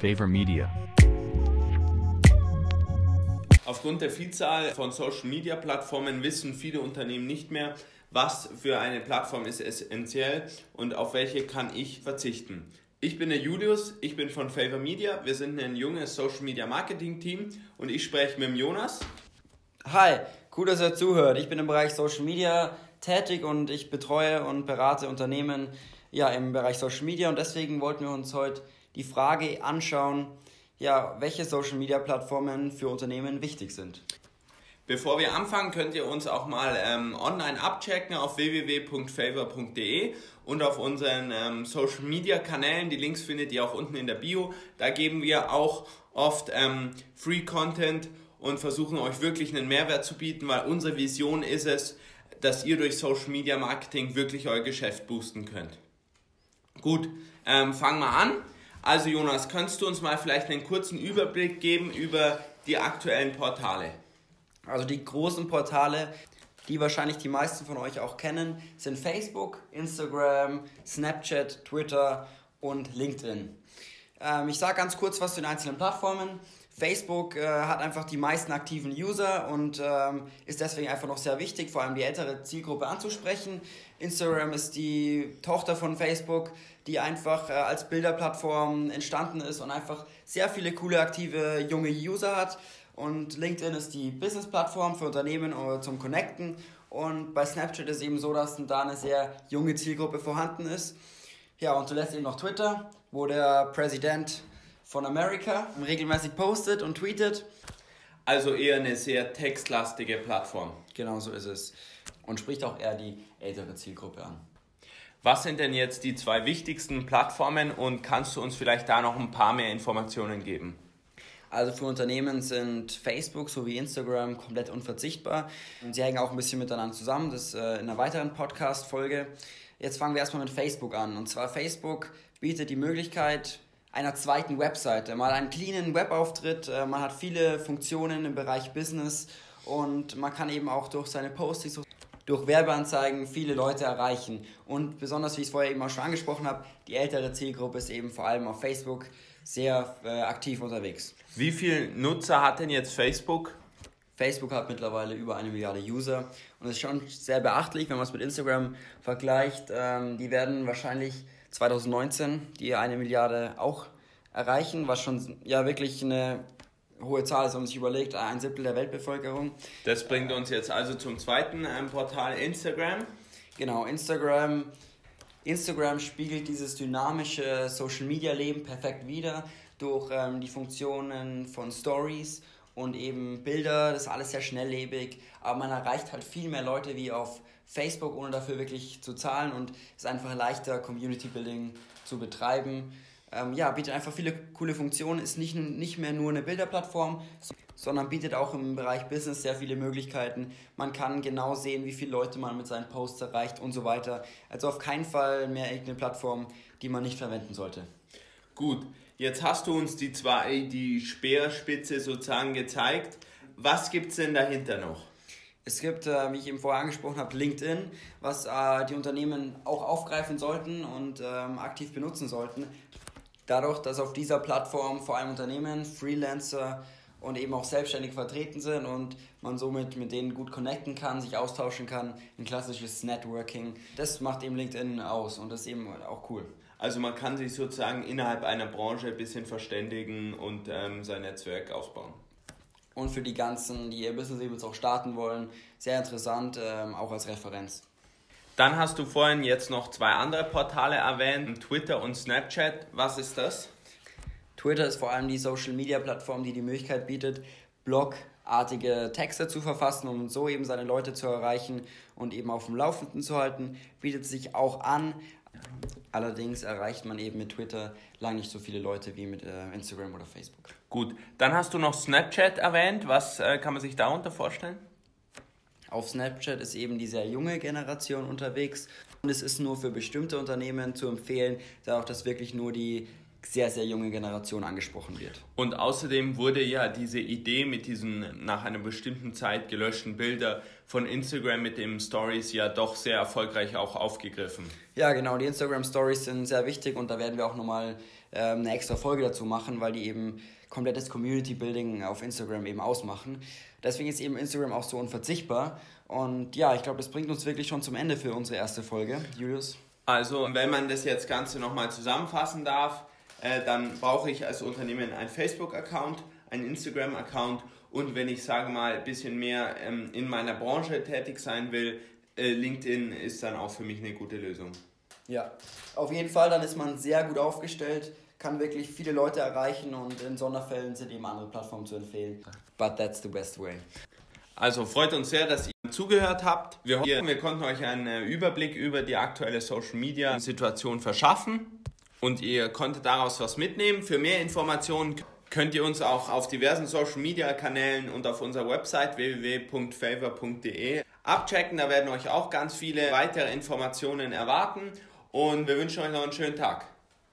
Favor Media. Aufgrund der Vielzahl von Social-Media-Plattformen wissen viele Unternehmen nicht mehr, was für eine Plattform ist essentiell und auf welche kann ich verzichten. Ich bin der Julius, ich bin von Favor Media. Wir sind ein junges Social Media Marketing Team und ich spreche mit dem Jonas. Hi, cool, dass ihr zuhört. Ich bin im Bereich Social Media tätig und ich betreue und berate Unternehmen ja, im Bereich Social Media und deswegen wollten wir uns heute die Frage anschauen, ja, welche Social Media Plattformen für Unternehmen wichtig sind. Bevor wir anfangen, könnt ihr uns auch mal ähm, online abchecken auf www.favor.de und auf unseren ähm, Social Media Kanälen. Die Links findet ihr auch unten in der Bio. Da geben wir auch oft ähm, Free Content und versuchen euch wirklich einen Mehrwert zu bieten, weil unsere Vision ist es, dass ihr durch Social Media Marketing wirklich euer Geschäft boosten könnt. Gut, ähm, fangen wir an. Also Jonas, kannst du uns mal vielleicht einen kurzen Überblick geben über die aktuellen Portale? Also die großen Portale, die wahrscheinlich die meisten von euch auch kennen, sind Facebook, Instagram, Snapchat, Twitter und LinkedIn. Ähm, ich sage ganz kurz was zu den einzelnen Plattformen. Facebook äh, hat einfach die meisten aktiven User und ähm, ist deswegen einfach noch sehr wichtig, vor allem die ältere Zielgruppe anzusprechen. Instagram ist die Tochter von Facebook, die einfach äh, als Bilderplattform entstanden ist und einfach sehr viele coole aktive junge User hat. Und LinkedIn ist die Business-Plattform für Unternehmen äh, zum Connecten. Und bei Snapchat ist eben so, dass da eine sehr junge Zielgruppe vorhanden ist. Ja, und zuletzt eben noch Twitter, wo der Präsident von Amerika regelmäßig postet und tweetet. Also eher eine sehr textlastige Plattform. Genau so ist es. Und spricht auch eher die ältere Zielgruppe an. Was sind denn jetzt die zwei wichtigsten Plattformen und kannst du uns vielleicht da noch ein paar mehr Informationen geben? Also für Unternehmen sind Facebook sowie Instagram komplett unverzichtbar. Sie hängen auch ein bisschen miteinander zusammen, das äh, in einer weiteren Podcast-Folge. Jetzt fangen wir erstmal mit Facebook an. Und zwar Facebook bietet die Möglichkeit, einer zweiten Webseite, mal einen cleanen Webauftritt. Äh, man hat viele Funktionen im Bereich Business und man kann eben auch durch seine Postings, durch Werbeanzeigen viele Leute erreichen. Und besonders, wie ich es vorher eben auch schon angesprochen habe, die ältere Zielgruppe ist eben vor allem auf Facebook sehr äh, aktiv unterwegs. Wie viele Nutzer hat denn jetzt Facebook? Facebook hat mittlerweile über eine Milliarde User und das ist schon sehr beachtlich, wenn man es mit Instagram vergleicht. Ähm, die werden wahrscheinlich 2019 die eine Milliarde auch erreichen, was schon ja wirklich eine hohe Zahl ist, wenn man sich überlegt, ein Siebtel der Weltbevölkerung. Das bringt uns jetzt also zum zweiten ähm, Portal Instagram. Genau, Instagram. Instagram spiegelt dieses dynamische Social Media Leben perfekt wider durch ähm, die Funktionen von Stories und eben Bilder. Das ist alles sehr schnelllebig, aber man erreicht halt viel mehr Leute wie auf Facebook, ohne dafür wirklich zu zahlen und ist einfach leichter, Community Building zu betreiben. Ähm, ja, bietet einfach viele coole Funktionen, ist nicht, nicht mehr nur eine Bilderplattform, sondern bietet auch im Bereich Business sehr viele Möglichkeiten. Man kann genau sehen, wie viele Leute man mit seinen Posts erreicht und so weiter. Also auf keinen Fall mehr irgendeine Plattform, die man nicht verwenden sollte. Gut, jetzt hast du uns die zwei, die Speerspitze sozusagen gezeigt. Was gibt es denn dahinter noch? Es gibt, äh, wie ich eben vorher angesprochen habe, LinkedIn, was äh, die Unternehmen auch aufgreifen sollten und ähm, aktiv benutzen sollten. Dadurch, dass auf dieser Plattform vor allem Unternehmen, Freelancer und eben auch selbstständig vertreten sind und man somit mit denen gut connecten kann, sich austauschen kann, ein klassisches Networking. Das macht eben LinkedIn aus und das ist eben auch cool. Also man kann sich sozusagen innerhalb einer Branche ein bisschen verständigen und ähm, sein Netzwerk aufbauen und für die ganzen, die ihr Business eben jetzt auch starten wollen, sehr interessant, ähm, auch als Referenz. Dann hast du vorhin jetzt noch zwei andere Portale erwähnt, Twitter und Snapchat. Was ist das? Twitter ist vor allem die Social Media Plattform, die die Möglichkeit bietet, blogartige Texte zu verfassen, um so eben seine Leute zu erreichen und eben auf dem Laufenden zu halten. Bietet sich auch an, Allerdings erreicht man eben mit Twitter lang nicht so viele Leute wie mit äh, Instagram oder Facebook. Gut, dann hast du noch Snapchat erwähnt. Was äh, kann man sich darunter vorstellen? Auf Snapchat ist eben die sehr junge Generation unterwegs und es ist nur für bestimmte Unternehmen zu empfehlen, da auch das wirklich nur die sehr, sehr junge Generation angesprochen wird. Und außerdem wurde ja diese Idee mit diesen nach einer bestimmten Zeit gelöschten Bilder von Instagram mit den Stories ja doch sehr erfolgreich auch aufgegriffen. Ja, genau, die Instagram Stories sind sehr wichtig und da werden wir auch nochmal ähm, eine extra Folge dazu machen, weil die eben komplettes Community Building auf Instagram eben ausmachen. Deswegen ist eben Instagram auch so unverzichtbar. Und ja, ich glaube, das bringt uns wirklich schon zum Ende für unsere erste Folge. Julius? Also, wenn man das jetzt Ganze nochmal zusammenfassen darf, äh, dann brauche ich als Unternehmen einen Facebook-Account, einen Instagram-Account und wenn ich sage mal ein bisschen mehr ähm, in meiner Branche tätig sein will, äh, LinkedIn ist dann auch für mich eine gute Lösung. Ja, auf jeden Fall, dann ist man sehr gut aufgestellt, kann wirklich viele Leute erreichen und in Sonderfällen sind eben andere Plattformen zu empfehlen. But that's the best way. Also freut uns sehr, dass ihr zugehört habt. Wir hoffen, wir konnten euch einen äh, Überblick über die aktuelle Social Media Situation verschaffen und ihr konntet daraus was mitnehmen. Für mehr Informationen könnt ihr uns auch auf diversen Social Media Kanälen und auf unserer Website www.favor.de abchecken. Da werden euch auch ganz viele weitere Informationen erwarten und wir wünschen euch noch einen schönen Tag.